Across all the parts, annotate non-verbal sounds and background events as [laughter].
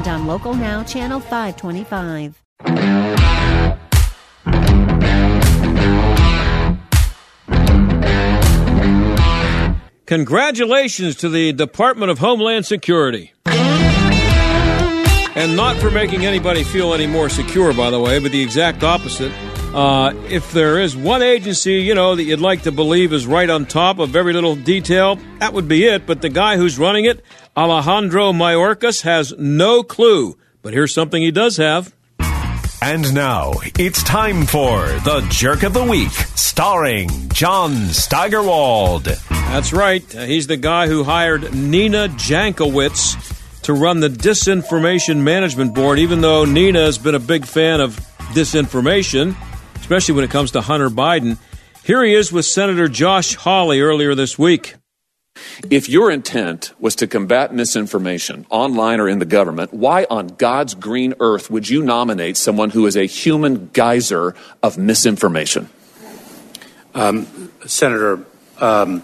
and on Local Now, Channel 525. Congratulations to the Department of Homeland Security. And not for making anybody feel any more secure, by the way, but the exact opposite. Uh, if there is one agency, you know, that you'd like to believe is right on top of every little detail, that would be it. But the guy who's running it, Alejandro Mayorkas, has no clue. But here's something he does have. And now it's time for the Jerk of the Week, starring John Steigerwald. That's right. Uh, he's the guy who hired Nina Jankowicz to run the Disinformation Management Board, even though Nina has been a big fan of disinformation, especially when it comes to Hunter Biden. Here he is with Senator Josh Hawley earlier this week. If your intent was to combat misinformation online or in the government, why on God's green earth would you nominate someone who is a human geyser of misinformation? Um, Senator, um,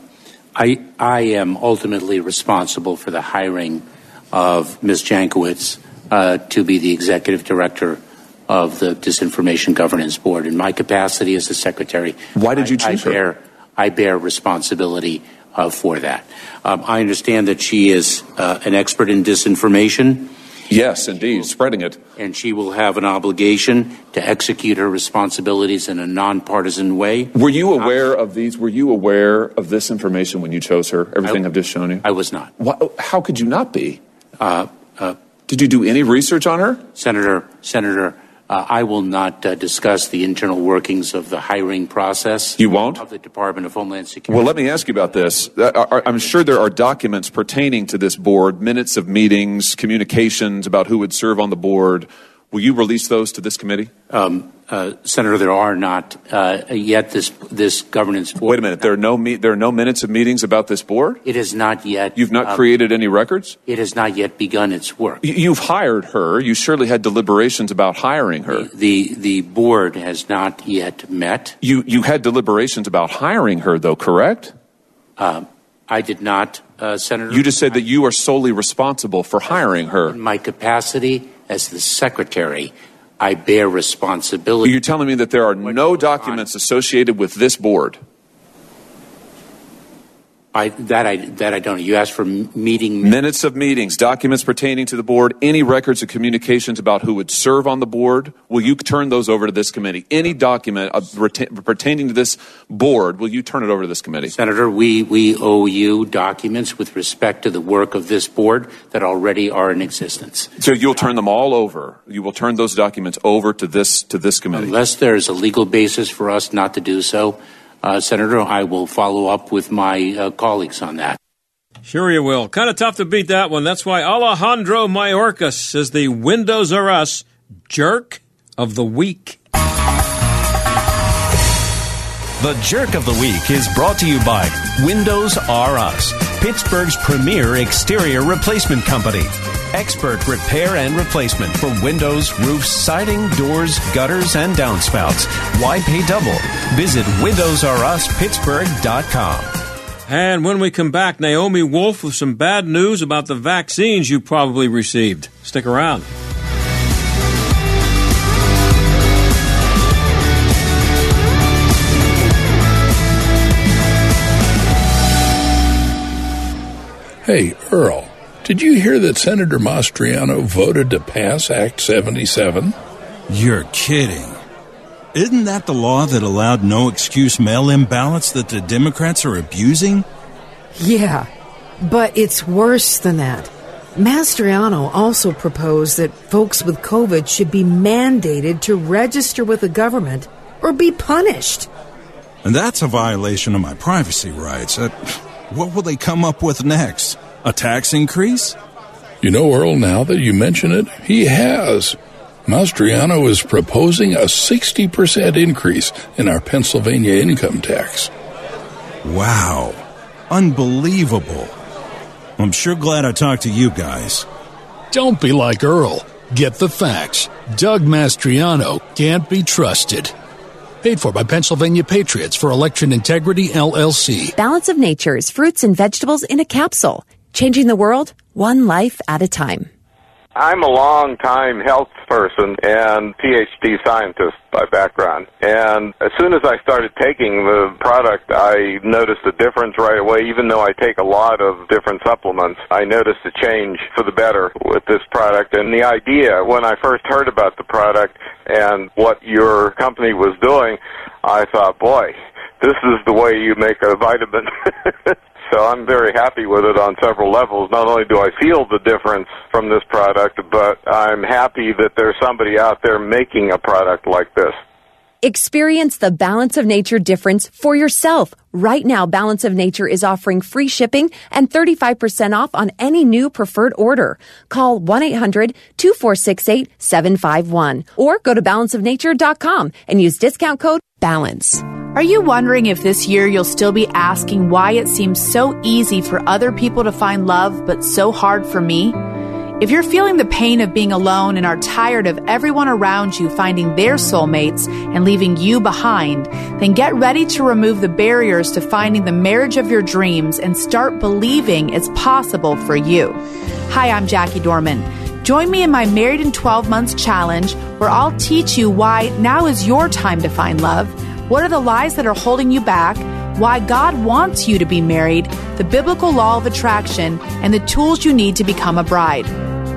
I, I am ultimately responsible for the hiring of Ms. Jankowicz uh, to be the executive director of the Disinformation Governance Board. In my capacity as the secretary, why did you choose I, I bear, her? I bear responsibility uh, for that. Um, I understand that she is uh, an expert in disinformation. Yes, indeed, spreading it. And she will have an obligation to execute her responsibilities in a nonpartisan way. Were you aware of these? Were you aware of this information when you chose her? Everything I, have just shown you? I was not. Why, how could you not be? Uh, uh, Did you do any research on her? Senator, Senator, uh, I will not uh, discuss the internal workings of the hiring process. You won't? Of the Department of Homeland Security. Well, let me ask you about this. Uh, I'm sure there are documents pertaining to this board, minutes of meetings, communications about who would serve on the board. Will you release those to this committee? Um, uh, Senator, there are not uh, yet this this governance board. Wait a minute. There are no me- there are no minutes of meetings about this board. It has not yet. You've not um, created any records. It has not yet begun its work. Y- you've hired her. You surely had deliberations about hiring her. The, the the board has not yet met. You you had deliberations about hiring her, though, correct? Um, I did not, uh, Senator. You just said that you are solely responsible for hiring her. In my capacity as the secretary, I bear responsibility. You're telling me that there are no documents associated with this board? I, that I that I don't know. You asked for meeting minutes of meetings, documents pertaining to the board, any records of communications about who would serve on the board. Will you turn those over to this committee? Any document uh, pertaining to this board, will you turn it over to this committee? Senator, we we owe you documents with respect to the work of this board that already are in existence. So you'll turn them all over. You will turn those documents over to this to this committee, unless there is a legal basis for us not to do so uh, Senator, I will follow up with my uh, colleagues on that. Sure, you will. Kind of tough to beat that one. That's why Alejandro Mayorkas is the Windows R Us Jerk of the Week. The Jerk of the Week is brought to you by Windows R Us, Pittsburgh's premier exterior replacement company. Expert repair and replacement for windows, roofs, siding, doors, gutters, and downspouts. Why pay double? Visit WindowsRUsPittsburgh.com. And when we come back, Naomi Wolf with some bad news about the vaccines you probably received. Stick around. Hey, Earl. Did you hear that Senator Mastriano voted to pass Act 77? You're kidding. Isn't that the law that allowed no excuse mail in ballots that the Democrats are abusing? Yeah, but it's worse than that. Mastriano also proposed that folks with COVID should be mandated to register with the government or be punished. And that's a violation of my privacy rights. Uh, what will they come up with next? A tax increase? You know, Earl, now that you mention it, he has. Mastriano is proposing a 60% increase in our Pennsylvania income tax. Wow. Unbelievable. I'm sure glad I talked to you guys. Don't be like Earl. Get the facts. Doug Mastriano can't be trusted. Paid for by Pennsylvania Patriots for Election Integrity LLC. Balance of Nature's fruits and vegetables in a capsule. Changing the world, one life at a time. I'm a long-time health person and PhD scientist by background. And as soon as I started taking the product, I noticed a difference right away. Even though I take a lot of different supplements, I noticed a change for the better with this product. And the idea, when I first heard about the product and what your company was doing, I thought, boy, this is the way you make a vitamin. [laughs] So I'm very happy with it on several levels. Not only do I feel the difference from this product, but I'm happy that there's somebody out there making a product like this. Experience the Balance of Nature difference for yourself. Right now, Balance of Nature is offering free shipping and 35% off on any new preferred order. Call 1-800-2468-751 or go to balanceofnature.com and use discount code BALANCE. Are you wondering if this year you'll still be asking why it seems so easy for other people to find love but so hard for me? If you're feeling the pain of being alone and are tired of everyone around you finding their soulmates and leaving you behind, then get ready to remove the barriers to finding the marriage of your dreams and start believing it's possible for you. Hi, I'm Jackie Dorman. Join me in my Married in 12 Months challenge where I'll teach you why now is your time to find love what are the lies that are holding you back? Why God wants you to be married, the biblical law of attraction, and the tools you need to become a bride.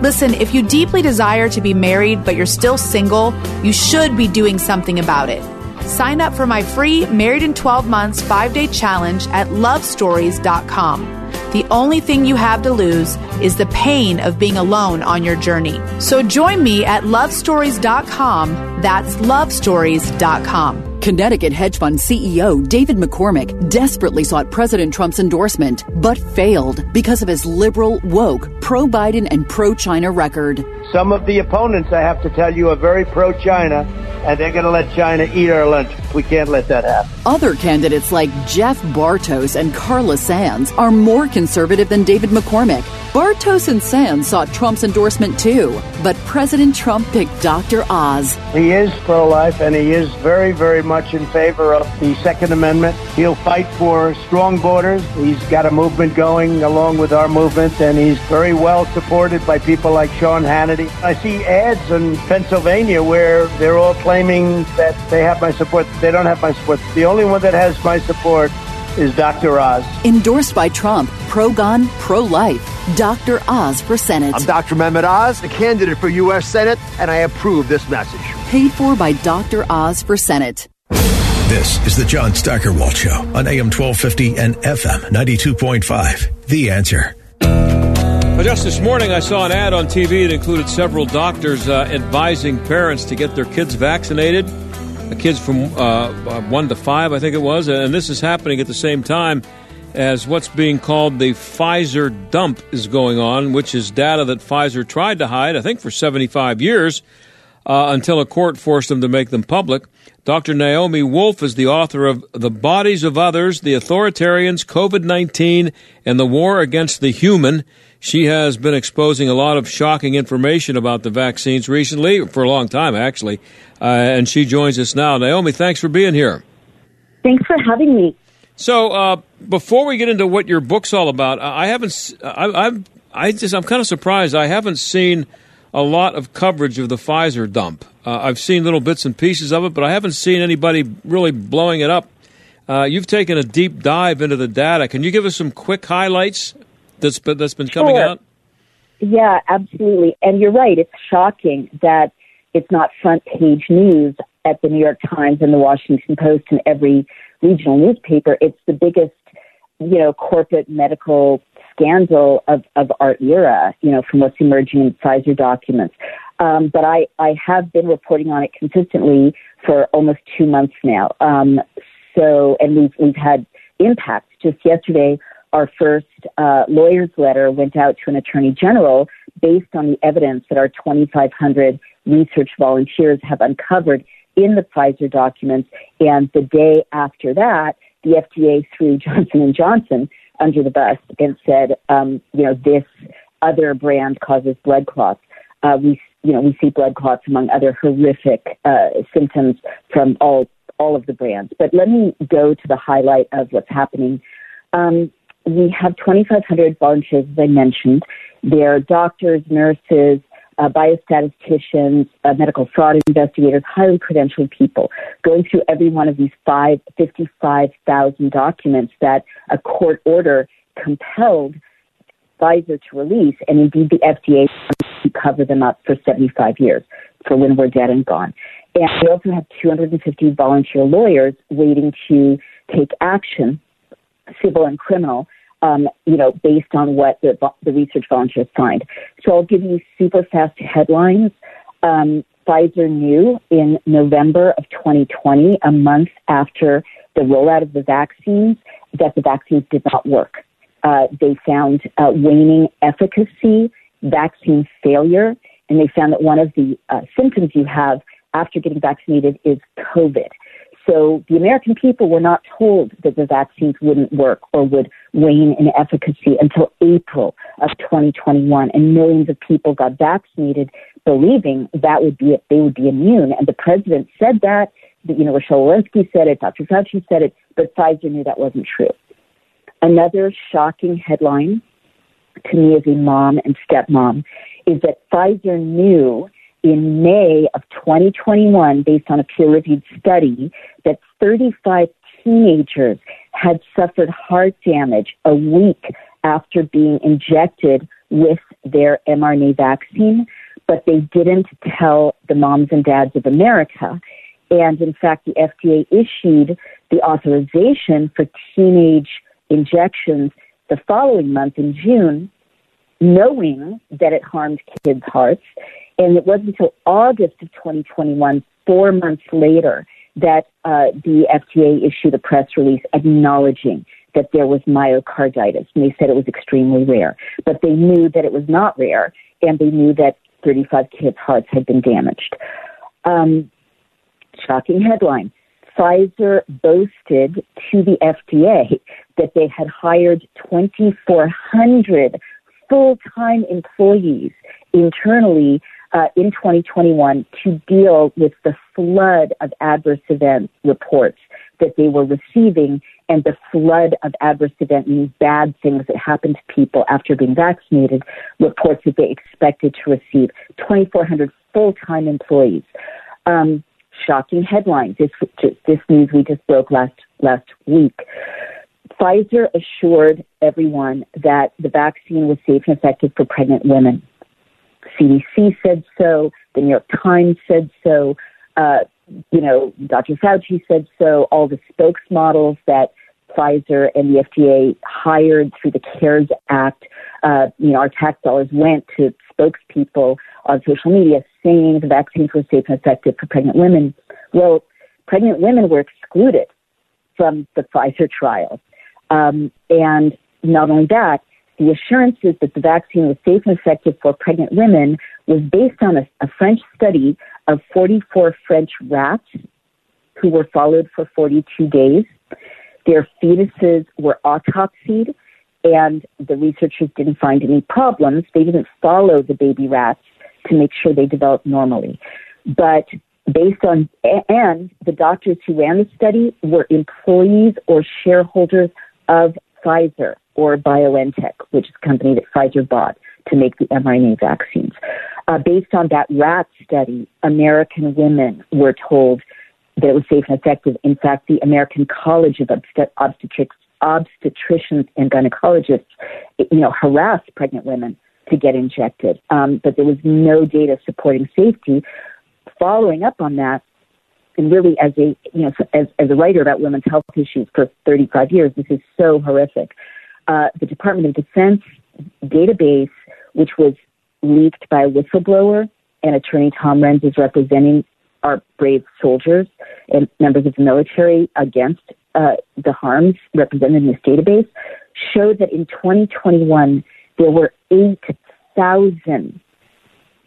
Listen, if you deeply desire to be married but you're still single, you should be doing something about it. Sign up for my free Married in 12 Months 5 day challenge at lovestories.com. The only thing you have to lose is the pain of being alone on your journey. So join me at lovestories.com. That's lovestories.com. Connecticut hedge fund CEO David McCormick desperately sought President Trump's endorsement, but failed because of his liberal, woke, pro Biden, and pro China record. Some of the opponents, I have to tell you, are very pro China, and they're going to let China eat our lunch. We can't let that happen. Other candidates like Jeff Bartos and Carla Sands are more conservative than David McCormick. Bartos and Sands sought Trump's endorsement too, but President Trump picked Dr. Oz. He is pro life, and he is very, very much in favor of the Second Amendment. He'll fight for strong borders. He's got a movement going along with our movement, and he's very well supported by people like Sean Hannity. I see ads in Pennsylvania where they're all claiming that they have my support. They don't have my support. The only one that has my support is Dr. Oz. Endorsed by Trump, pro gun, pro life. Dr. Oz for Senate. I'm Dr. Mehmet Oz, the candidate for U.S. Senate, and I approve this message. Paid for by Dr. Oz for Senate. This is the John Steigerwald Show on AM 1250 and FM 92.5. The answer. Well, just this morning, I saw an ad on TV that included several doctors uh, advising parents to get their kids vaccinated. The kids from uh, one to five, I think it was, and this is happening at the same time as what's being called the Pfizer dump is going on, which is data that Pfizer tried to hide, I think, for 75 years uh, until a court forced them to make them public. Dr. Naomi Wolf is the author of The Bodies of Others, The Authoritarians, COVID 19, and the War Against the Human. She has been exposing a lot of shocking information about the vaccines recently, for a long time, actually. Uh, and she joins us now. Naomi, thanks for being here. Thanks for having me. So, uh, before we get into what your book's all about, I haven't, I, I've, I just, I'm kind of surprised. I haven't seen a lot of coverage of the Pfizer dump. Uh, I've seen little bits and pieces of it, but I haven't seen anybody really blowing it up. Uh, you've taken a deep dive into the data. Can you give us some quick highlights that's been, that's been coming sure. out? Yeah, absolutely. And you're right. It's shocking that it's not front page news at the New York Times and the Washington Post and every regional newspaper. It's the biggest, you know, corporate medical scandal of, of our era, you know, from what's emerging in Pfizer documents. Um, but I, I have been reporting on it consistently for almost two months now. Um, so, and we've, we've had impact. Just yesterday, our first uh, lawyer's letter went out to an attorney general based on the evidence that our 2,500 research volunteers have uncovered in the Pfizer documents. And the day after that, the FDA threw [laughs] Johnson and Johnson under the bus and said, um, you know, this other brand causes blood clots. Uh, we, you know, we see blood clots among other horrific uh, symptoms from all all of the brands. But let me go to the highlight of what's happening. Um, we have 2,500 volunteers, as I mentioned. They're doctors, nurses, uh, biostatisticians, uh, medical fraud investigators, highly credentialed people going through every one of these five, 55,000 documents that a court order compelled Pfizer to release, and indeed the FDA to cover them up for 75 years for when we're dead and gone. And we also have 250 volunteer lawyers waiting to take action, civil and criminal, um, you know, based on what the, the research volunteers find. So I'll give you super fast headlines. Um, Pfizer knew in November of 2020, a month after the rollout of the vaccines, that the vaccines did not work. Uh, they found uh, waning efficacy, vaccine failure, and they found that one of the uh, symptoms you have after getting vaccinated is COVID. So the American people were not told that the vaccines wouldn't work or would wane in efficacy until April of 2021. And millions of people got vaccinated believing that would be it. They would be immune. And the president said that. You know, Rochelle Walensky said it. Dr. Fauci said it. But Pfizer knew that wasn't true. Another shocking headline to me as a mom and stepmom is that Pfizer knew in May of 2021, based on a peer reviewed study, that 35 teenagers had suffered heart damage a week after being injected with their mRNA vaccine, but they didn't tell the moms and dads of America. And in fact, the FDA issued the authorization for teenage injections the following month in June, knowing that it harmed kids' hearts. And it wasn't until August of 2021, four months later, that uh, the FDA issued a press release acknowledging that there was myocarditis. And they said it was extremely rare. But they knew that it was not rare, and they knew that 35 kids' hearts had been damaged. Um, shocking headline. Pfizer boasted to the FDA that they had hired 2,400 full time employees internally uh, in 2021 to deal with the flood of adverse event reports that they were receiving and the flood of adverse event means bad things that happened to people after being vaccinated, reports that they expected to receive. 2,400 full-time employees. Um, shocking headlines. This, this news we just broke last last week. Pfizer assured everyone that the vaccine was safe and effective for pregnant women. CDC said so. The New York Times said so. Uh, you know, Dr. Fauci said so. All the spokesmodels that Pfizer and the FDA hired through the CARES Act, uh, you know, our tax dollars went to spokespeople on social media saying the vaccines were safe and effective for pregnant women. Well, pregnant women were excluded from the Pfizer trials. Um, and not only that, the assurances that the vaccine was safe and effective for pregnant women was based on a, a French study of 44 French rats who were followed for 42 days. Their fetuses were autopsied, and the researchers didn't find any problems. They didn't follow the baby rats to make sure they developed normally. But based on, and the doctors who ran the study were employees or shareholders of Pfizer or BioNTech, which is a company that Pfizer bought to make the mRNA vaccines. Uh, based on that rat study, American women were told that it was safe and effective. In fact, the American College of Obstetrics, Obstetricians and Gynecologists, you know, harassed pregnant women to get injected, um, but there was no data supporting safety. Following up on that, and really as a you know as, as a writer about women's health issues for 35 years, this is so horrific. Uh, the Department of Defense database, which was leaked by a whistleblower, and Attorney Tom Renz is representing our brave soldiers and members of the military against uh, the harms represented in this database, showed that in 2021 there were 8,000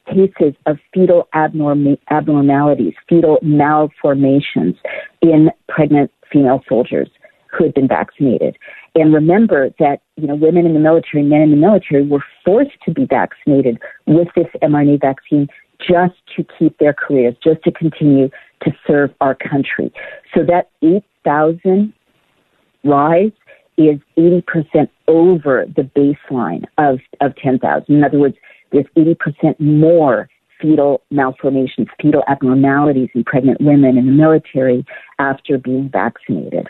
cases of fetal abnorm- abnormalities, fetal malformations in pregnant female soldiers who had been vaccinated. And remember that, you know, women in the military, men in the military were forced to be vaccinated with this mRNA vaccine just to keep their careers, just to continue to serve our country. So that 8,000 rise is 80% over the baseline of, of 10,000. In other words, there's 80% more fetal malformations, fetal abnormalities in pregnant women in the military after being vaccinated.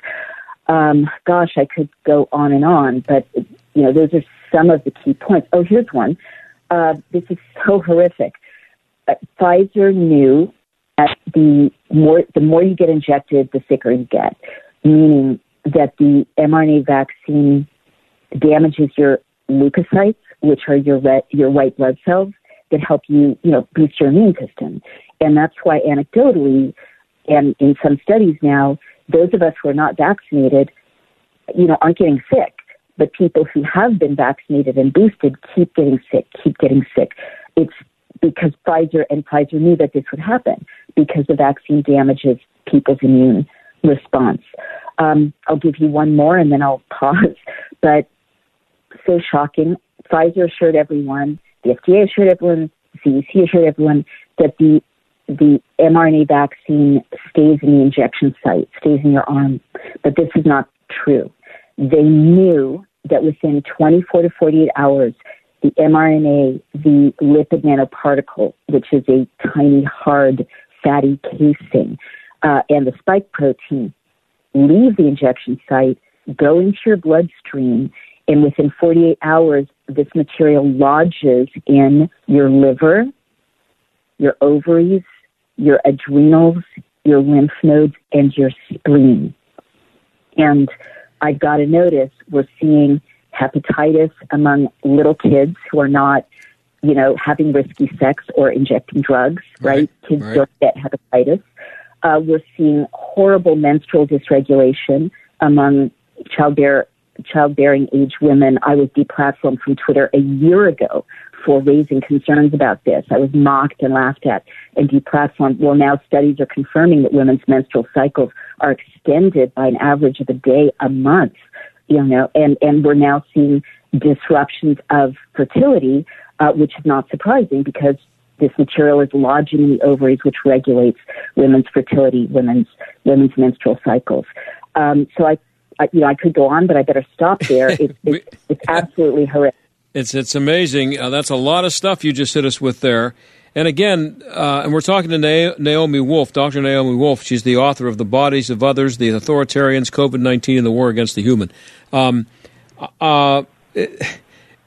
Um, gosh, I could go on and on, but you know, those are some of the key points. Oh, here's one. Uh, this is so [laughs] horrific. Uh, Pfizer knew that the more the more you get injected, the sicker you get, meaning that the mRNA vaccine damages your leukocytes, which are your red, your white blood cells that help you, you know, boost your immune system. And that's why anecdotally, and in some studies now, those of us who are not vaccinated, you know, aren't getting sick. But people who have been vaccinated and boosted keep getting sick, keep getting sick. It's because Pfizer and Pfizer knew that this would happen because the vaccine damages people's immune response. Um, I'll give you one more and then I'll [laughs] pause. But so shocking. Pfizer assured everyone, the FDA assured everyone, CDC assured everyone that the the mRNA vaccine stays in the injection site, stays in your arm. But this is not true. They knew that within 24 to 48 hours, the mRNA, the lipid nanoparticle, which is a tiny, hard, fatty casing, uh, and the spike protein leave the injection site, go into your bloodstream, and within 48 hours, this material lodges in your liver, your ovaries, your adrenals, your lymph nodes, and your spleen. And I've got to notice we're seeing hepatitis among little kids who are not, you know, having risky sex or injecting drugs, right? right? Kids right. don't get hepatitis. Uh, we're seeing horrible menstrual dysregulation among childbear, childbearing age women. I was deplatformed from Twitter a year ago for raising concerns about this. I was mocked and laughed at and deplatformed. Well, now studies are confirming that women's menstrual cycles are extended by an average of a day a month. You know, and and we're now seeing disruptions of fertility, uh, which is not surprising because this material is lodging in the ovaries, which regulates women's fertility, women's women's menstrual cycles. Um, so I, I, you know, I could go on, but I better stop there. [laughs] It's, it's, it's absolutely horrific. It's it's amazing. Uh, that's a lot of stuff you just hit us with there. And again, uh, and we're talking to Na- Naomi Wolf, Dr. Naomi Wolf. She's the author of The Bodies of Others, The Authoritarians, COVID 19, and the War Against the Human. Um, uh,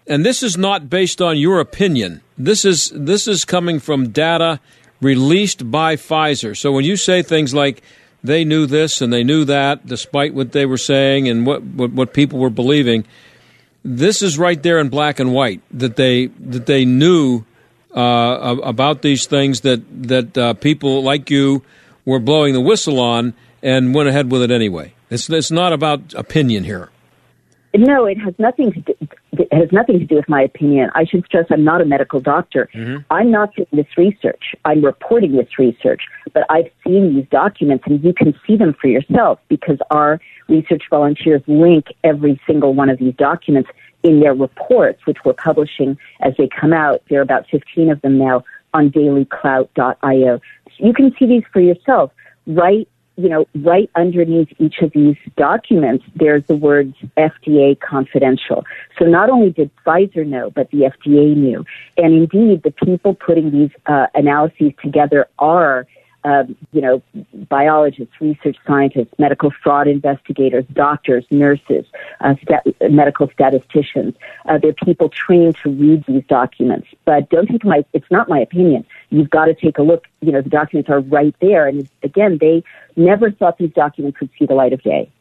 and this is not based on your opinion. This is, this is coming from data released by Pfizer. So when you say things like they knew this and they knew that, despite what they were saying and what, what, what people were believing, this is right there in black and white that they that they knew uh, about these things that that uh, people like you were blowing the whistle on and went ahead with it anyway. It's it's not about opinion here. No, it has nothing to do, it has nothing to do with my opinion. I should stress I'm not a medical doctor. Mm-hmm. I'm not doing this research. I'm reporting this research, but I've seen these documents and you can see them for yourself because our research volunteers link every single one of these documents in their reports, which we're publishing as they come out. There are about 15 of them now on dailyclout.io. So you can see these for yourself. Right you know, right underneath each of these documents, there's the words FDA confidential. So not only did Pfizer know, but the FDA knew. And indeed, the people putting these uh, analyses together are, um, you know, biologists, research scientists, medical fraud investigators, doctors, nurses, uh, medical statisticians. Uh, they're people trained to read these documents. But don't take my, it's not my opinion. You've got to take a look. You know, the documents are right there. And again, they never thought these documents would see the light of day.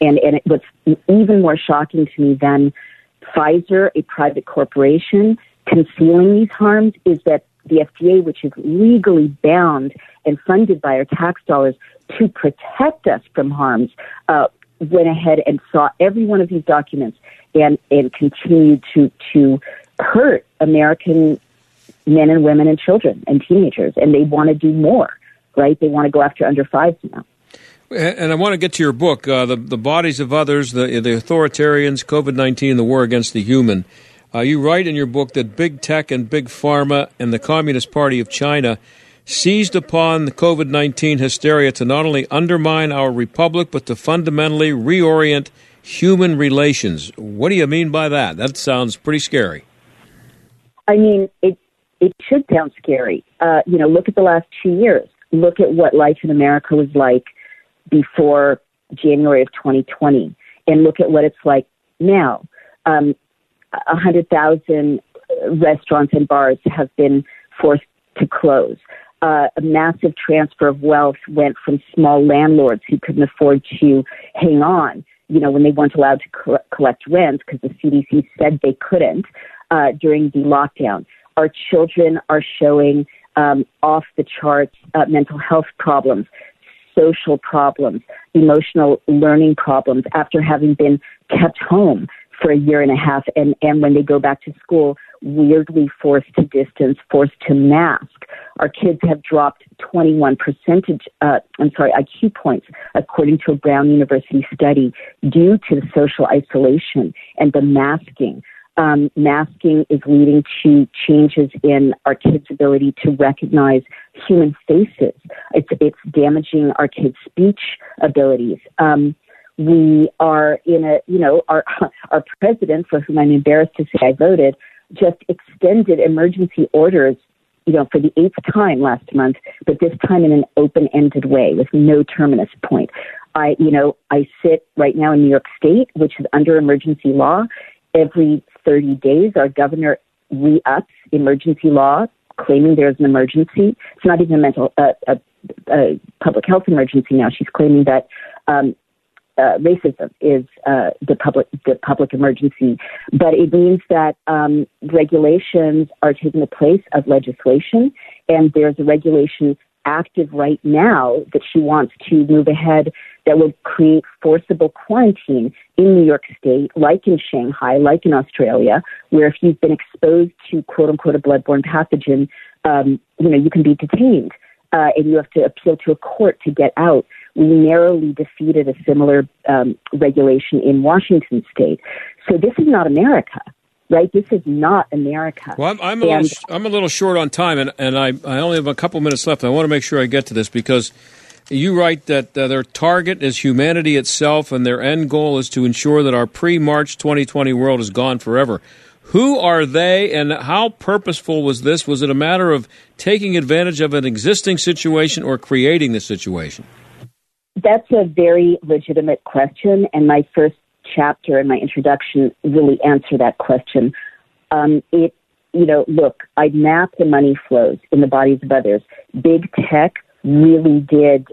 And, and it, was even more shocking to me than Pfizer, a private corporation, concealing these harms is that the FDA, which is legally bound and funded by our tax dollars to protect us from harms, uh, went ahead and saw every one of these documents and, and continued to, to hurt American men and women and children and teenagers, and they want to do more, right? They want to go after under fives now. And I want to get to your book, uh, the the bodies of others, the the authoritarians, COVID nineteen, the war against the human. Uh, you write in your book that big tech and big pharma and the Communist Party of China seized upon the COVID 19 hysteria to not only undermine our republic, but to fundamentally reorient human relations. What do you mean by that? That sounds pretty scary. I mean, it it should sound scary. Uh, you know, look at the last two years. Look at what life in America was like before January of 2020, and look at what it's like now. Um, a hundred thousand restaurants and bars have been forced to close uh, a massive transfer of wealth went from small landlords who couldn't afford to hang on, you know, when they weren't allowed to co- collect rent because the CDC said they couldn't uh, during the lockdown. Our children are showing um, off the charts uh, mental health problems, social problems, emotional learning problems after having been kept home for a year and a half. And, and when they go back to school, weirdly forced to distance, forced to mask. Our kids have dropped 21 percentage, uh, I'm sorry, IQ points, according to a Brown University study, due to the social isolation and the masking. Um, masking is leading to changes in our kids' ability to recognize human faces. It's, it's damaging our kids' speech abilities. Um, we are in a, you know, our, [laughs] our president, for whom I'm embarrassed to say I voted, just extended emergency orders, you know, for the eighth time last month, but this time in an open-ended way with no terminus point. I, you know, I sit right now in New York State, which is under emergency law. Every 30 days, our governor re-ups emergency law, claiming there's an emergency. It's not even a mental, uh, a, a public health emergency now. She's claiming that um, uh, racism is uh, the public the public emergency, but it means that um, regulations are taking the place of legislation, and there's a regulation active right now that she wants to move ahead that would create forcible quarantine in New York State, like in Shanghai, like in Australia, where if you've been exposed to quote unquote a bloodborne pathogen, um, you know you can be detained uh, and you have to appeal to a court to get out. We narrowly defeated a similar um, regulation in Washington state. So this is not America, right? This is not America. Well, I'm, I'm a, little, I'm a little short on time, and, and I, I only have a couple minutes left. I want to make sure I get to this because you write that uh, their target is humanity itself, and their end goal is to ensure that our pre March 2020 world is gone forever. Who are they and how purposeful was this? Was it a matter of taking advantage of an existing situation or creating the situation? That's a very legitimate question, and my first chapter and my introduction really answer that question. Um, it, you know, look, I map the money flows in the bodies of others. Big tech really did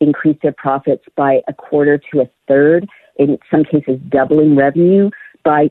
increase their profits by a quarter to a third, in some cases doubling revenue by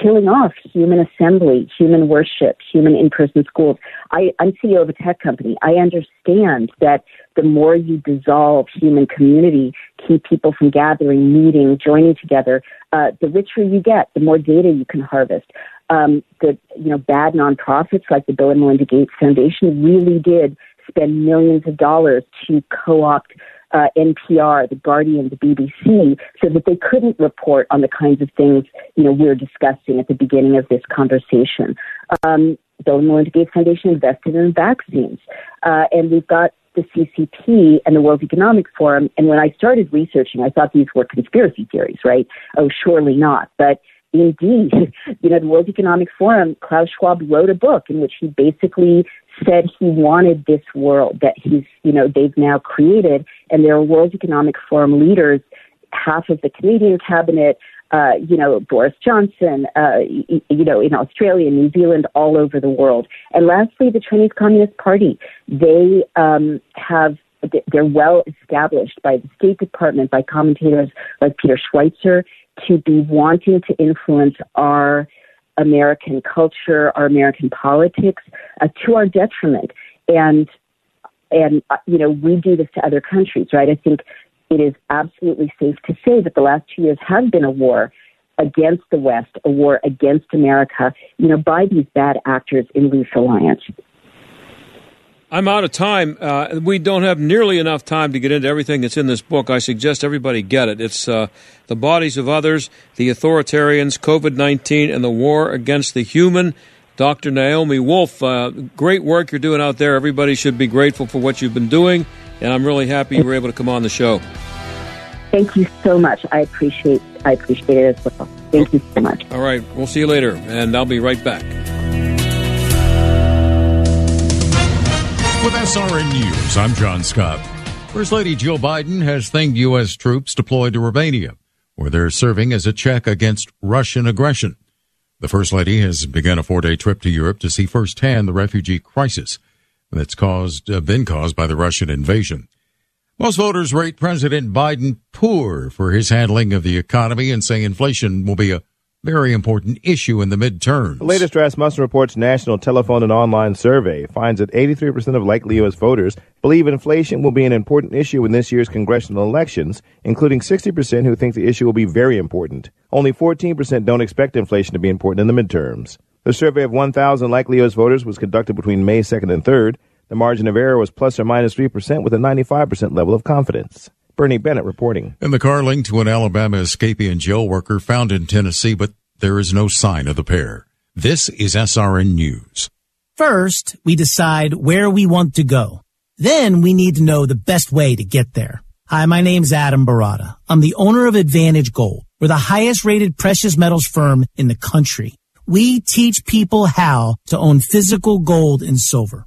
killing off human assembly, human worship, human in-person schools. I, I'm CEO of a tech company. I understand that the more you dissolve human community, keep people from gathering, meeting, joining together, uh, the richer you get, the more data you can harvest. Um, the you know bad nonprofits like the Bill and Melinda Gates Foundation really did spend millions of dollars to co-opt uh, NPR, The Guardian, the BBC, so that they couldn't report on the kinds of things you know we're discussing at the beginning of this conversation. Um, Bill and Melinda Gates Foundation invested in vaccines, uh, and we've got the CCP and the World Economic Forum. And when I started researching, I thought these were conspiracy theories, right? Oh, surely not. But indeed, [laughs] you know, the World Economic Forum, Klaus Schwab wrote a book in which he basically said he wanted this world that he's, you know, they've now created. And there are World Economic Forum leaders, half of the Canadian cabinet, uh, you know, Boris Johnson, uh, you, know, in Australia, New Zealand, all over the world. And lastly, the Chinese Communist Party. They um, have they're well established by the State Department, by commentators like Peter Schweizer, to be wanting to influence our American culture, our American politics, uh, to our detriment. And and uh, you know we do this to other countries, right? I think it is absolutely safe to say that the last two years have been a war against the West, a war against America, you know, by these bad actors in loose alliance. I'm out of time. Uh, we don't have nearly enough time to get into everything that's in this book. I suggest everybody get it. It's uh, The Bodies of Others, The Authoritarians, COVID 19, and the War Against the Human. Dr. Naomi Wolf, uh, great work you're doing out there. Everybody should be grateful for what you've been doing, and I'm really happy you were able to come on the show. Thank you so much. I appreciate I appreciate it as well. Thank you so much. All right, we'll see you later, and I'll be right back. With SRN News, I'm John Scott. First Lady Jill Biden has thanked U.S. troops deployed to Romania, where they're serving as a check against Russian aggression. The First Lady has begun a four-day trip to Europe to see firsthand the refugee crisis that's caused, uh, been caused by the Russian invasion. Most voters rate President Biden poor for his handling of the economy and say inflation will be a very important issue in the midterms. The latest Rasmussen Reports national telephone and online survey finds that 83% of likely U.S. voters believe inflation will be an important issue in this year's congressional elections, including 60% who think the issue will be very important. Only 14% don't expect inflation to be important in the midterms. The survey of 1,000 likely U.S. voters was conducted between May 2nd and 3rd. The margin of error was plus or minus 3% with a 95% level of confidence. Bernie Bennett reporting. In the car linked to an Alabama escapee and jail worker found in Tennessee, but there is no sign of the pair. This is SRN News. First, we decide where we want to go. Then we need to know the best way to get there. Hi, my name's Adam Baratta. I'm the owner of Advantage Gold. We're the highest rated precious metals firm in the country. We teach people how to own physical gold and silver.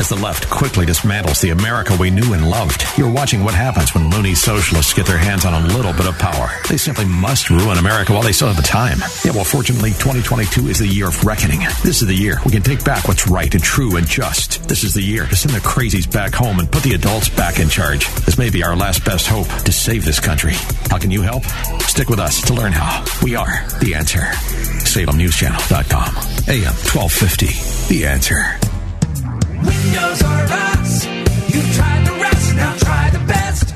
As the left quickly dismantles the America we knew and loved, you're watching what happens when loony socialists get their hands on a little bit of power. They simply must ruin America while they still have the time. Yeah, well, fortunately, 2022 is the year of reckoning. This is the year we can take back what's right and true and just. This is the year to send the crazies back home and put the adults back in charge. This may be our last best hope to save this country. How can you help? Stick with us to learn how. We are the answer. SalemNewsChannel.com. AM 1250. The answer. Windows are us. You've tried the rest,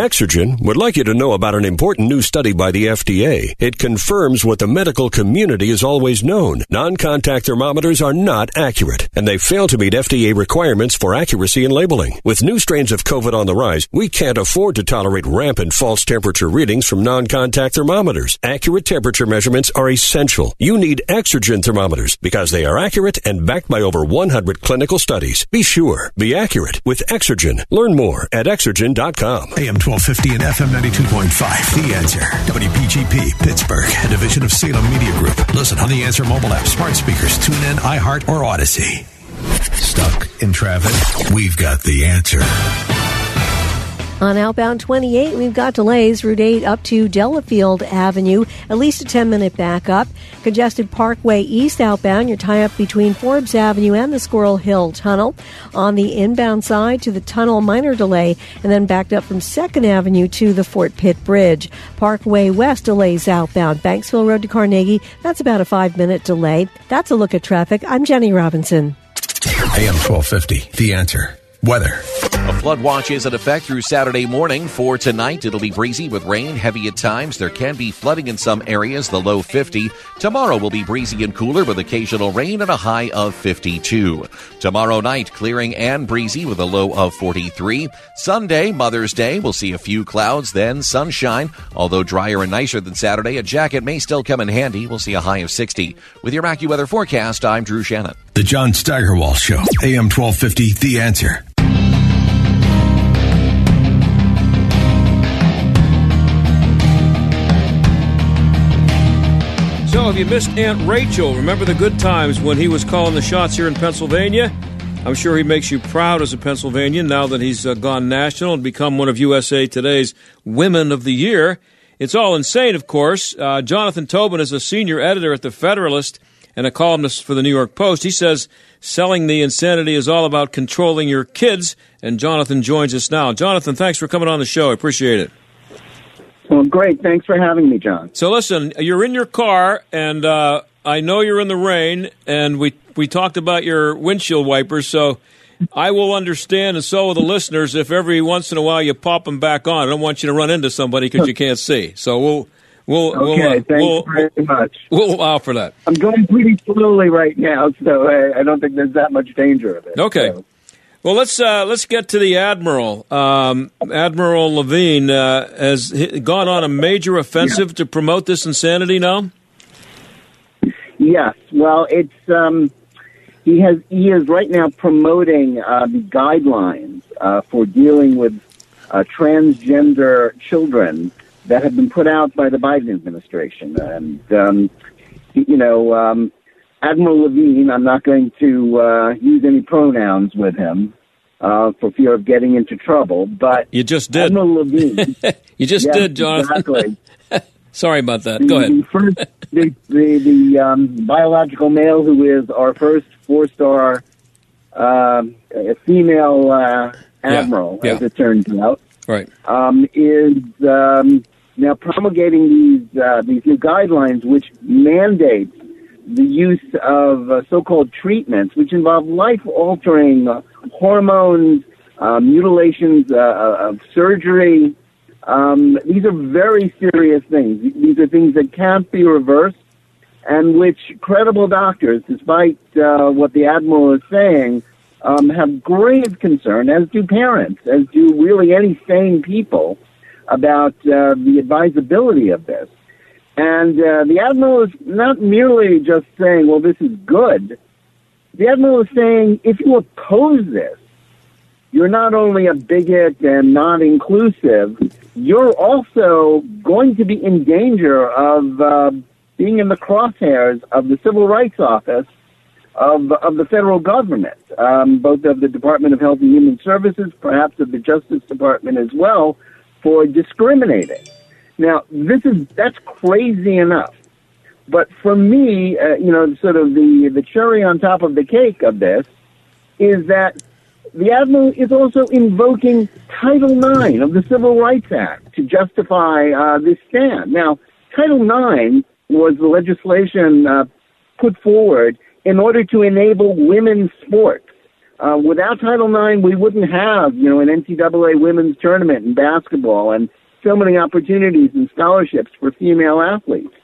Exergen would like you to know about an important new study by the FDA. It confirms what the medical community has always known. Non-contact thermometers are not accurate, and they fail to meet FDA requirements for accuracy in labeling. With new strains of COVID on the rise, we can't afford to tolerate rampant false temperature readings from non-contact thermometers. Accurate temperature measurements are essential. You need Exergen thermometers because they are accurate and backed by over 100 clinical studies. Be sure, be accurate with Exergen. Learn more at exergen.com. AM 1250 and FM 92.5. The Answer. WPGP, Pittsburgh, a division of Salem Media Group. Listen on the Answer mobile app, smart speakers, tune in, iHeart, or Audacy. Stuck in traffic? We've got the answer. On outbound 28, we've got delays. Route 8 up to Delafield Avenue, at least a 10 minute backup. Congested Parkway East outbound, your tie up between Forbes Avenue and the Squirrel Hill Tunnel. On the inbound side to the tunnel, minor delay, and then backed up from 2nd Avenue to the Fort Pitt Bridge. Parkway West delays outbound. Banksville Road to Carnegie, that's about a five minute delay. That's a look at traffic. I'm Jenny Robinson. AM 1250, The Answer. Weather. A flood watch is in effect through Saturday morning. For tonight, it'll be breezy with rain, heavy at times. There can be flooding in some areas, the low 50. Tomorrow will be breezy and cooler with occasional rain and a high of 52. Tomorrow night, clearing and breezy with a low of 43. Sunday, Mother's Day, we'll see a few clouds, then sunshine. Although drier and nicer than Saturday, a jacket may still come in handy. We'll see a high of 60. With your AccuWeather forecast, I'm Drew Shannon. The John Steigerwald Show. AM 1250, The Answer. So, if you missed Aunt Rachel, remember the good times when he was calling the shots here in Pennsylvania? I'm sure he makes you proud as a Pennsylvanian now that he's uh, gone national and become one of USA Today's Women of the Year. It's all insane, of course. Uh, Jonathan Tobin is a senior editor at The Federalist and a columnist for the New York Post. He says selling the insanity is all about controlling your kids, and Jonathan joins us now. Jonathan, thanks for coming on the show. I appreciate it. Well, great. Thanks for having me, John. So listen, you're in your car, and uh, I know you're in the rain, and we we talked about your windshield wipers. So I will understand, and so will the listeners, if every once in a while you pop them back on. I don't want you to run into somebody because you can't see. So we'll we'll Okay, we'll, uh, thanks we'll, very much. we'll allow for that. I'm going pretty slowly right now, so I, I don't think there's that much danger of it. Okay. Well, let's uh, let's get to the admiral. Um, admiral Levine uh, has gone on a major offensive to promote this insanity. Now, Yes. Well, it's um, he has he is right now promoting uh, the guidelines uh, for dealing with uh, transgender children that have been put out by the Biden administration, and um, you know, um, Admiral Levine. I'm not going to uh, use any pronouns with him. Uh, for fear of getting into trouble, but you just did. Admiral Levine. [laughs] you just Yes, did, Jonathan. Exactly. [laughs] Sorry about that. the, Go ahead. The, first, the, the, the um, biological male who is our first four-star uh, female uh, admiral, yeah. as it turns out, Right. um, is um, now promulgating these uh, these new guidelines, which mandate the use of uh, so-called treatments, which involve life-altering uh, hormones, uh, mutilations, uh, uh, of surgery. Um, these are very serious things. These are things that can't be reversed, and which credible doctors, despite uh, what the admiral is saying, um, have grave concern, as do parents, as do really any sane people, about the advisability of this. And uh, the admiral is not merely just saying, "Well, this is good." The admiral is saying, if you oppose this, you're not only a bigot and not inclusive, you're also going to be in danger of uh, being in the crosshairs of the Civil Rights Office of, of the federal government, um, both of the Department of Health and Human Services, perhaps of the Justice Department as well, for discriminating. Now, this is that's crazy enough. But for me, uh, you know, sort of the the cherry on top of the cake of this is that the admiral is also invoking Title IX of the Civil Rights Act to justify uh, this stand. Now, Title IX was the legislation uh, put forward in order to enable women's sports. Uh, without Title IX, we wouldn't have, you know, an NCAA women's tournament in basketball and so many opportunities and scholarships for female athletes.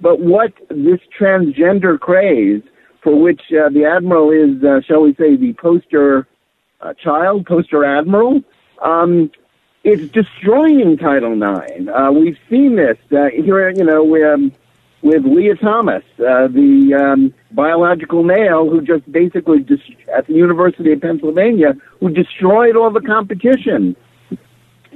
But what this transgender craze, for which uh, the admiral is, uh, shall we say, the poster uh, child, poster admiral, um, it's destroying Title IX. Uh, we've seen this uh, here, you know, with, with Lia Thomas, uh, the um, biological male who just basically dis- at the University of Pennsylvania, who destroyed all the competition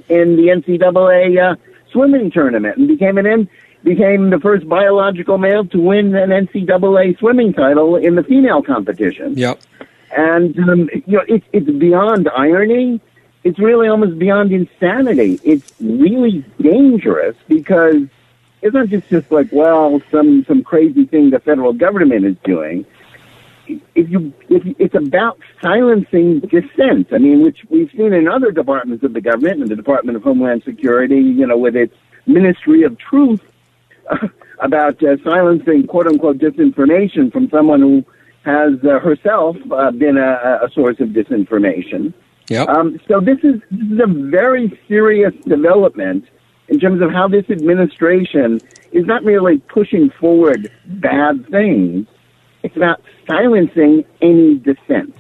in the NCAA uh, swimming tournament and became an N- became the first biological male to win an NCAA swimming title in the female competition. Yep. And um, you know, it's it's beyond irony. it's really almost beyond insanity. It's really dangerous because it's not just just like well some some crazy thing the federal government is doing. If you if you, it's about silencing dissent. I mean, which we've seen in other departments of the government, in the Department of Homeland Security, you know, with its Ministry of Truth, [laughs] about uh, silencing quote unquote disinformation from someone who has uh, herself uh, been a, a source of disinformation. Yep. Um, so this is this is a very serious development in terms of how this administration is not merely pushing forward bad things; it's about silencing any dissent.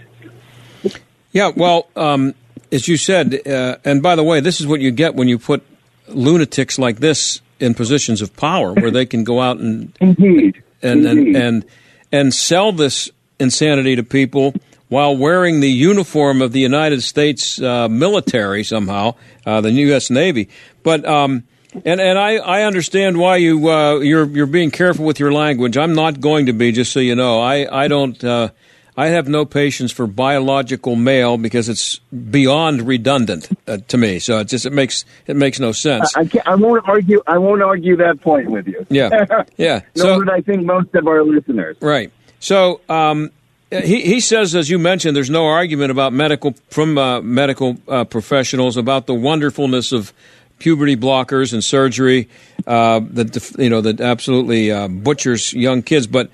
Yeah, well, um, as you said, uh, and by the way, this is what you get when you put lunatics like this in positions of power, where they can go out and [laughs] indeed and Indeed. and and, and sell this insanity to people while wearing the uniform of the United States uh, military somehow, uh, the U.S. Navy. But um, and and I, I understand why you uh, you're you're being careful with your language. I'm not going to be, just so you know. I I don't. Uh, I have no patience for biological male because it's beyond redundant uh, to me. So it just it makes it makes no sense. I, I, can't, I won't argue. I won't argue that point with you. Yeah, yeah. [laughs] So- I think most of our listeners. Right. So um, he he says, as you mentioned, there's no argument about medical from uh, medical uh, professionals about the wonderfulness of puberty blockers and surgery uh, that you know that absolutely uh, butchers young kids, but.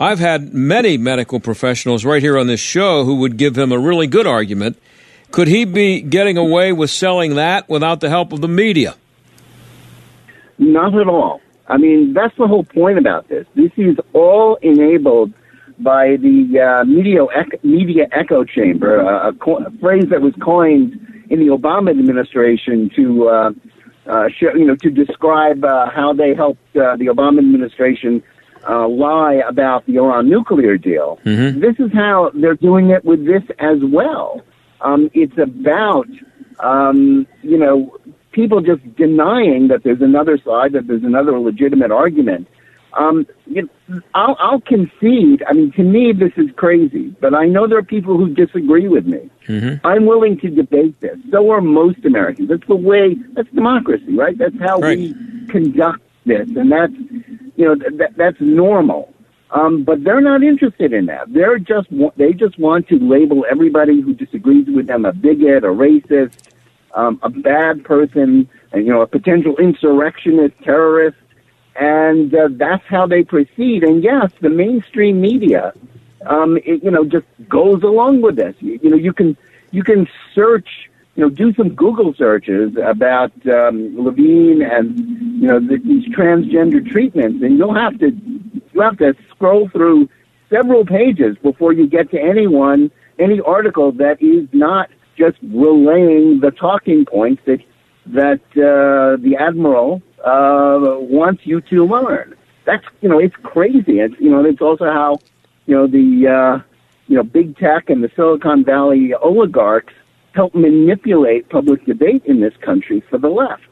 I've had many medical professionals right here on this show who would give him a really good argument. Could he be getting away with selling that without the help of the media? Not at all. I mean, that's the whole point about this. This is all enabled by the uh, media, ec- media echo chamber, uh, a, a phrase that was coined in the Obama administration to, uh, uh, show, you know, to describe uh, how they helped uh, the Obama administration uh, lie about the Iran nuclear deal. This is how they're doing it with this as well. Um, it's about, um, you know, people just denying that there's another side, that there's another legitimate argument. Um, you know, I'll, I'll concede. I mean, to me, this is crazy, but I know there are people who disagree with me. I'm willing to debate this. So are most Americans. That's the way. That's democracy, right? That's how we conduct this, and that's you know th- that, that's normal. Um, but they're not interested in that. They're just they just want to label everybody who disagrees with them a bigot, a racist, um, a bad person, and you know a potential insurrectionist, terrorist, and uh, that's how they proceed. And yes, the mainstream media, um, it, you know, just goes along with this. You, you know, you can you can search, you know, do some Google searches about um, Levine and you know the, these transgender treatments, and you'll have to you have to scroll through several pages before you get to anyone any article that is not just relaying the talking points that that uh, the admiral uh, wants you to learn. That's you know it's crazy. It's you know it's also how you know the uh, you know big tech and the Silicon Valley oligarchs help manipulate public debate in this country for the left.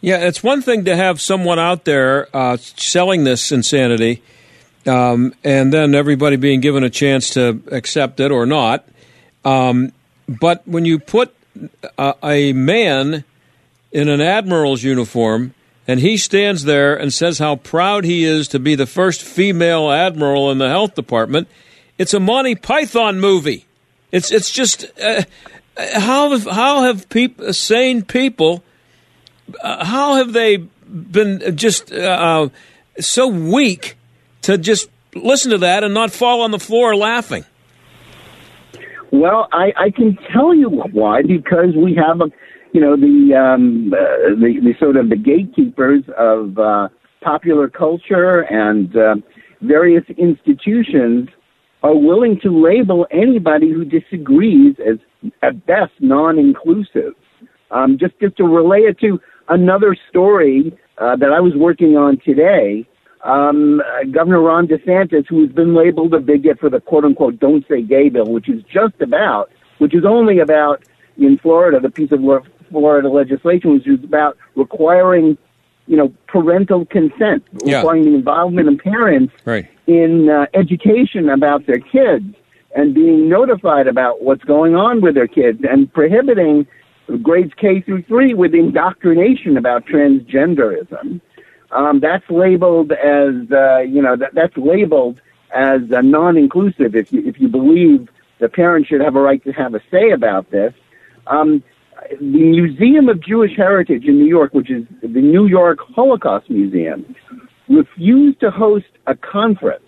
Yeah, it's one thing to have someone out there uh, selling this insanity, um, and then everybody being given a chance to accept it or not. Um, but when you put a, a man in an admiral's uniform and he stands there and says how proud he is to be the first female admiral in the health department, it's a Monty Python movie. It's it's just uh, how have, how have peop- sane people uh, how have they been just uh, so weak to just listen to that and not fall on the floor laughing? Well, I, I can tell you why because we have a, you know, the um, uh, the, the sort of the gatekeepers of uh, popular culture and uh, various institutions are willing to label anybody who disagrees as at best non-inclusive. Um, just just to relay it to another story uh, that I was working on today. Um, Governor Ron DeSantis, who has been labeled a bigot for the quote unquote "Don't Say Gay" bill, which is just about, which is only about in Florida, the piece of Florida legislation, which is about requiring, you know, parental consent, Yeah. requiring the involvement of parents Right. in uh, education about their kids. and being notified about what's going on with their kids and prohibiting grades K through three with indoctrination about transgenderism. Um, that's labeled as uh, you know that, that's labeled as uh, non-inclusive. If you if you believe the parents should have a right to have a say about this, um, the Museum of Jewish Heritage in New York, which is the New York Holocaust Museum, refused to host a conference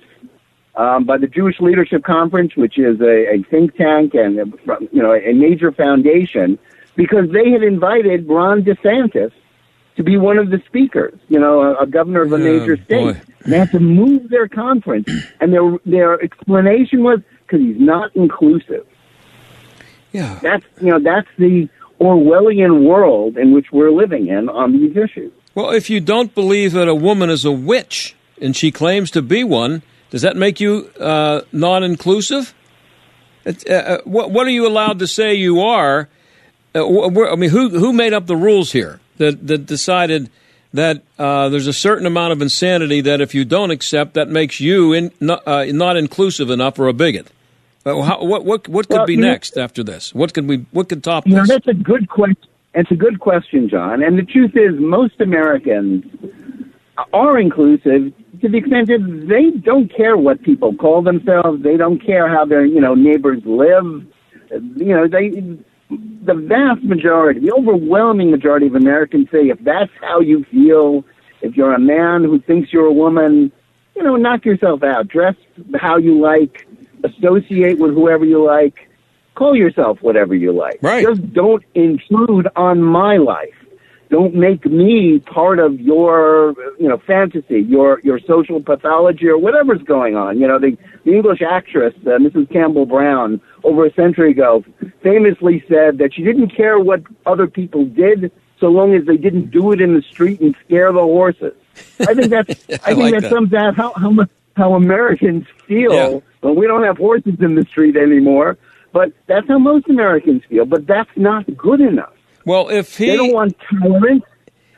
um, by the Jewish Leadership Conference, which is a, a think tank and a, you know a major foundation, because they had invited Ron DeSantis to be one of the speakers, you know, a, a governor of a major state. boy. They had to move their conference, and their their explanation was because he's not inclusive. Yeah, that's you know that's the Orwellian world in which we're living in on these issues. Well, if you don't believe that a woman is a witch and she claims to be one, does that make you uh, non-inclusive? Uh, uh, what, what are you allowed to say you are? Uh, I mean, who who made up the rules here that that decided that uh, there's a certain amount of insanity that if you don't accept, that makes you in, uh, not inclusive enough or a bigot? Uh, how, what what what could Well, be you know- next after this? What could we what could top You know, this? that's a good question. It's a good question, John. And the truth is, most Americans are inclusive to the extent that they don't care what people call themselves. They don't care how their you know neighbors live. You know, they the vast majority, the overwhelming majority of Americans say if that's how you feel, if you're a man who thinks you're a woman, you know, knock yourself out. Dress how you like, associate with whoever you like, call yourself whatever you like. Right. Just don't intrude on my life. Don't make me part of your, you know, fantasy, your your social pathology, or whatever's going on. You know, the the English actress, uh, Mrs. Campbell Brown, over a century ago, famously said that she didn't care what other people did, so long as they didn't do it in the street and scare the horses. I think that's [laughs] I, I think like that, that. sums out how how mu- how Americans feel Yeah. when we don't have horses in the street anymore. But that's how most Americans feel. But that's not good enough. Well, if he they don't want tolerance,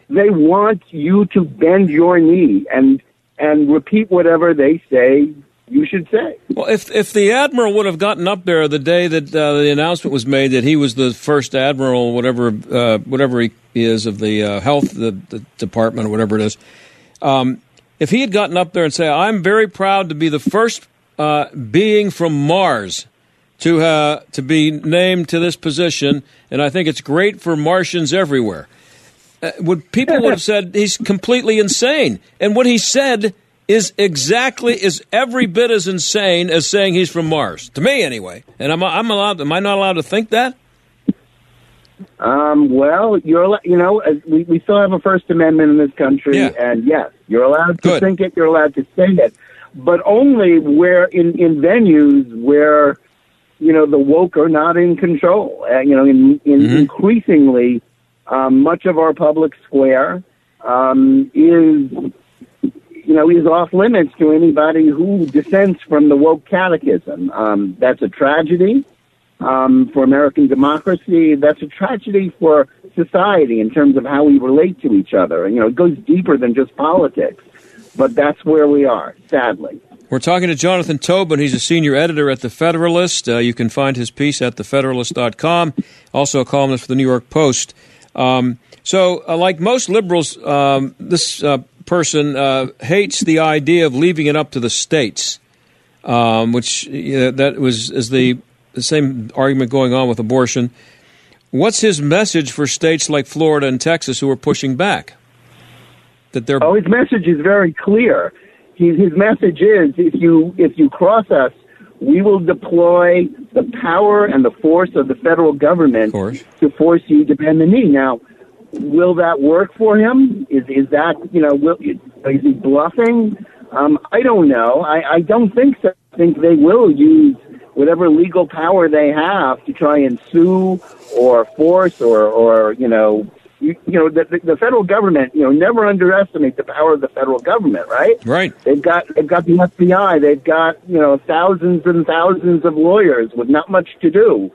they want you to bend your knee and and repeat whatever they say you should say. Well, if if the admiral would have gotten up there the day that uh, the announcement was made that he was the first admiral, whatever uh, whatever he is of the uh, health the, the department or whatever it is, um, if he had gotten up there and said, "I'm very proud to be the first uh, being from Mars." To uh, to be named to this position, and I think it's great for Martians everywhere. Uh, would people would have said he's completely insane? And what he said is exactly is every bit as insane as saying he's from Mars to me, anyway. And I'm I'm allowed. Am I not allowed to think that? Um, well, you're al- you know uh, we we still have a First Amendment in this country, Yeah. and yes, you're allowed to Good. think it. You're allowed to say it, but only where in in venues where you know the woke are not in control. Uh, you know, in, in Mm-hmm. increasingly um, much of our public square um, is you know is off limits to anybody who dissents from the woke catechism. Um, that's a tragedy um, for American democracy. That's a tragedy for society in terms of how we relate to each other. And, you know, it goes deeper than just politics, but that's where we are, sadly. We're talking to Jonathan Tobin. He's a senior editor at The Federalist. Uh, you can find his piece at thefederalist.com, also a columnist for the New York Post. Um, so, uh, like most liberals, um, this uh, person uh, hates the idea of leaving it up to the states, um, which that was is the, the same argument going on with abortion. What's his message for states like Florida and Texas who are pushing back? That they're Oh, his message is very clear. He, his message is if you if you cross us, we will deploy the power and the force of the federal government to force you to bend the knee. Now, will that work for him? Is is that you know will, is he bluffing? Um, I don't know. I, I don't think so. I think they will use whatever legal power they have to try and sue or force or or you know you, you know the, the, federal government you know never underestimate the power of the federal government right? Right. They've got they've got the FBI they've got you know thousands and thousands of lawyers with not much to do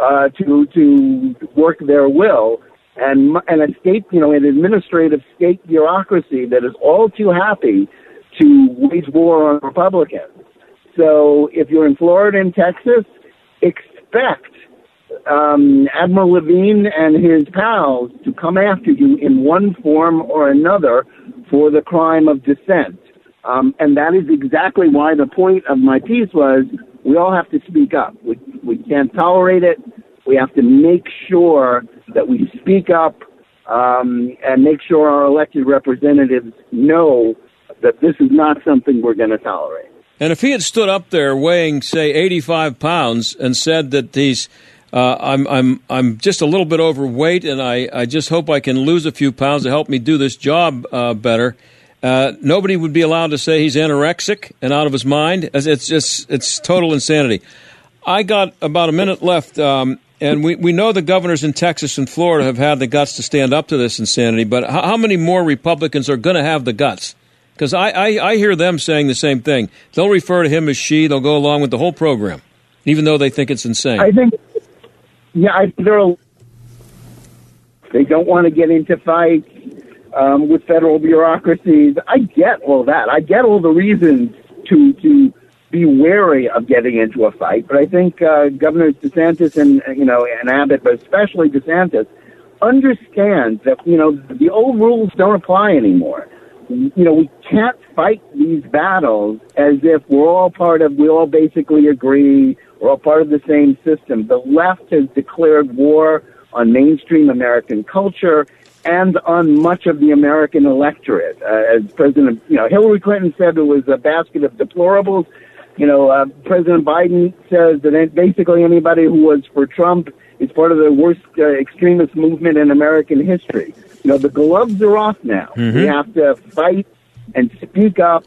uh, to to work their will and and a state you know an administrative state bureaucracy that is all too happy to wage war on Republicans So if you're in Florida and Texas, expect um, Admiral Levine and his pals to come after you in one form or another for the crime of dissent. Um, and that is exactly why the point of my piece was we all have to speak up. We, we can't tolerate it. We have to make sure that we speak up um, and make sure our elected representatives know that this is not something we're going to tolerate. And if he had stood up there weighing, say, 85 pounds and said that he's, uh, I'm, I'm, I'm just a little bit overweight and I, I just hope I can lose a few pounds to help me do this job uh, better, uh, nobody would be allowed to say he's anorexic and out of his mind. It's just, it's total insanity. I got about a minute left. Um, and we, we know the governors in Texas and Florida have had the guts to stand up to this insanity, but how, how many more Republicans are going to have the guts? Because I, I, I hear them saying the same thing. They'll refer to him as she. They'll go along with the whole program, even though they think it's insane. I think, yeah, I, they're, they don't want to get into fights um, with federal bureaucracies. I get all that. I get all the reasons to to be wary of getting into a fight. But I think uh, Governors DeSantis and you know and Abbott, but especially DeSantis, understand that you know the old rules don't apply anymore. You know we can't fight these battles as if we're all part of. We all basically agree. We're all part of the same system. The left has declared war on mainstream American culture and on much of the American electorate. Uh, as President, you know, Hillary Clinton said it was a basket of deplorables. You know, uh, President Biden says that basically anybody who was for Trump is part of the worst uh, extremist movement in American history. You know, the gloves are off now. Mhm. We have to fight and speak up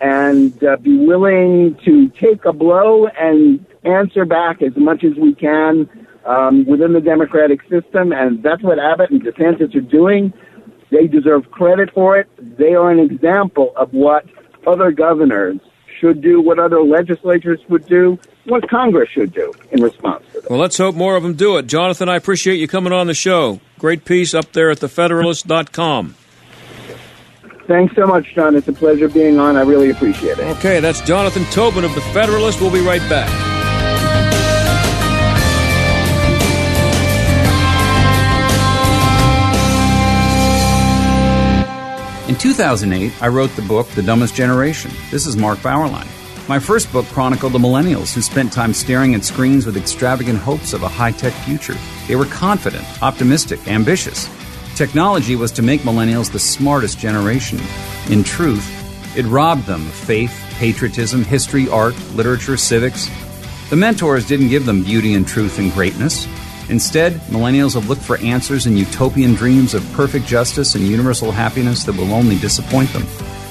and uh, be willing to take a blow and answer back as much as we can um, within the democratic system, and that's what Abbott and DeSantis are doing. They deserve credit for it. They are an example of what other governors should do, what other legislatures would do, what Congress should do in response. Well, let's hope more of them do it. Jonathan, I appreciate you coming on the show. Great piece up there at thefederalist.com. Thanks so much, John. It's a pleasure being on. I really appreciate it. Okay, that's Jonathan Tobin of The Federalist. We'll be right back. In 2008, I wrote the book The Dumbest Generation. This is Mark Bauerlein. My first book chronicled the millennials who spent time staring at screens with extravagant hopes of a high tech future. They were confident, optimistic, ambitious. Technology was to make millennials the smartest generation. In truth, it robbed them of faith, patriotism, history, art, literature, civics. The mentors didn't give them beauty and truth and greatness. Instead, millennials have looked for answers in utopian dreams of perfect justice and universal happiness that will only disappoint them.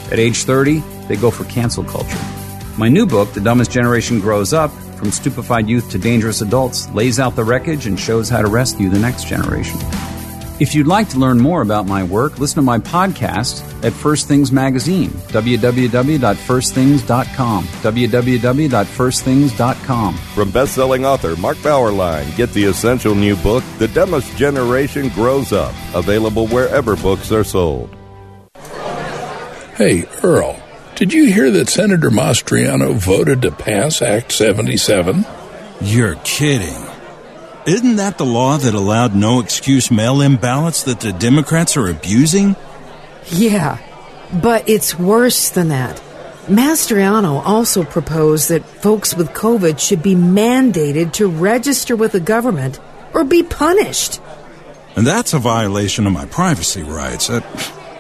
At age 30, they go for cancel culture. My new book, The Dumbest Generation Grows Up From Stupefied Youth to Dangerous Adults, lays out the wreckage and shows how to rescue the next generation. If you'd like to learn more about my work, listen to my podcast at First Things Magazine, www.firstthings.com, www.firstthings.com. From best-selling author Mark Bauerlein, get the essential new book, The Dumbest Generation Grows Up, available wherever books are sold. Hey, Earl, did you hear that Senator Mastriano voted to pass Act 77? You're kidding. Isn't that the law that allowed no excuse mail in ballots that the Democrats are abusing? Yeah, but it's worse than that. Mastriano also proposed that folks with COVID should be mandated to register with the government or be punished. And that's a violation of my privacy rights. Uh,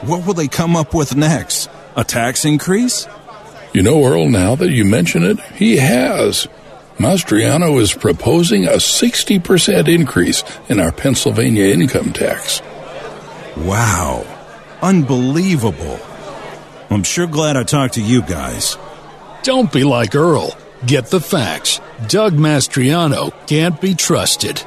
what will they come up with next? A tax increase? You know, Earl, now that you mention it, he has. Mastriano is proposing a 60% increase in our Pennsylvania income tax. Wow. Unbelievable. I'm sure glad I talked to you guys. Don't be like Earl. Get the facts. Doug Mastriano can't be trusted.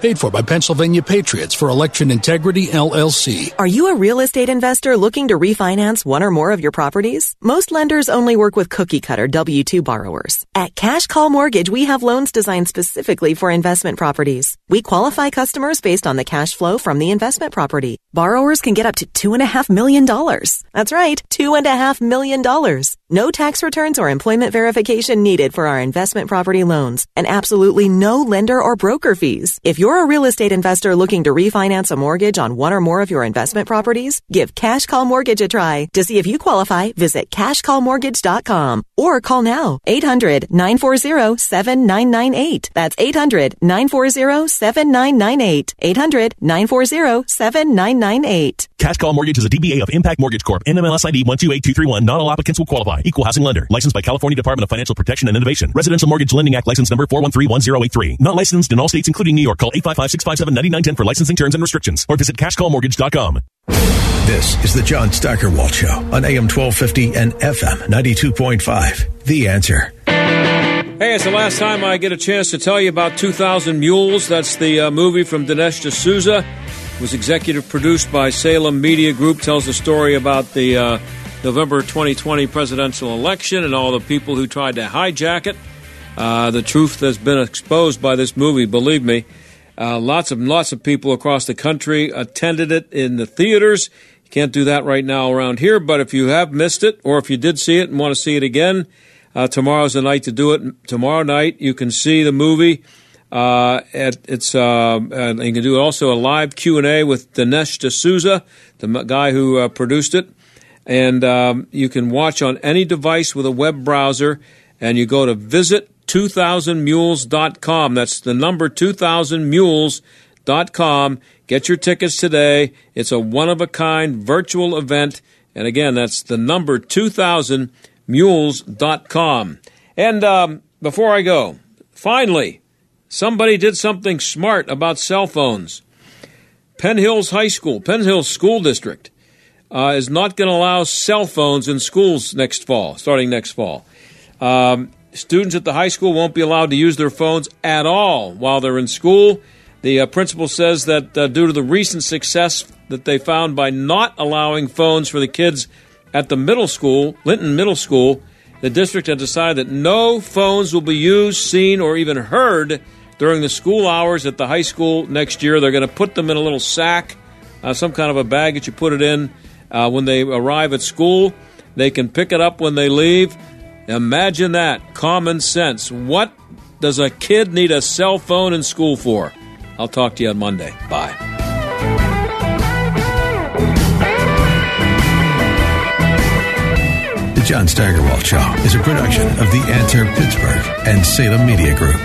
Paid for by Pennsylvania Patriots for Election Integrity LLC. Are you a real estate investor looking to refinance one or more of your properties? Most lenders only work with cookie cutter W 2 borrowers. At Cash Call Mortgage, we have loans designed specifically for investment properties. We qualify customers based on the cash flow from the investment property. Borrowers can get up to $2.5 million. That's right, $2.5 million. No tax returns or employment verification needed for our investment property loans, and absolutely no lender or broker fees. If you're a real estate investor looking to refinance a mortgage on one or more of your investment properties, give Cash Call Mortgage a try. To see if you qualify, visit cashcallmortgage.com or call now 800 940 7998. That's 800 940 7998. 800 940 7998. Cash Call Mortgage is a DBA of Impact Mortgage Corp. NMLS ID 128231. Not all applicants will qualify. Equal housing lender. Licensed by California Department of Financial Protection and Innovation. Residential Mortgage Lending Act license number 4131083. Not licensed in all states including New York. Call 855-657-9910 for licensing terms and restrictions or visit cashcallmortgage.com. This is the John Steigerwald Show on AM 1250 and FM 92.5. The answer. Hey, it's the last time I get a chance to tell you about 2000 Mules. That's the uh, movie from Dinesh D'Souza. It was executive produced by Salem Media Group. Tells the story about the uh, November 2020 presidential election and all the people who tried to hijack it. Uh, the truth has been exposed by this movie, believe me. Uh, lots of lots of people across the country attended it in the theaters. You can't do that right now around here, but if you have missed it, or if you did see it and want to see it again, uh, tomorrow's the night to do it. Tomorrow night you can see the movie. Uh, at, it's uh, and you can do also a live Q and A with Dinesh D'Souza, the guy who uh, produced it, and um, you can watch on any device with a web browser. And you go to visit 2000mules.com. That's the number 2000mules.com. Get your tickets today. It's a one of a kind virtual event. And again, that's the number 2000mules.com. And um, before I go, finally, somebody did something smart about cell phones. Penn Hills High School, Penn Hills School District, uh, is not going to allow cell phones in schools next fall, starting next fall. Um, students at the high school won't be allowed to use their phones at all while they're in school. The uh, principal says that uh, due to the recent success that they found by not allowing phones for the kids at the middle school, Linton Middle School, the district has decided that no phones will be used, seen, or even heard during the school hours at the high school next year. They're going to put them in a little sack, uh, some kind of a bag that you put it in uh, when they arrive at school. They can pick it up when they leave. Imagine that. Common sense. What does a kid need a cell phone in school for? I'll talk to you on Monday. Bye. The John Steigerwald Show is a production of The Answer Pittsburgh and Salem Media Group.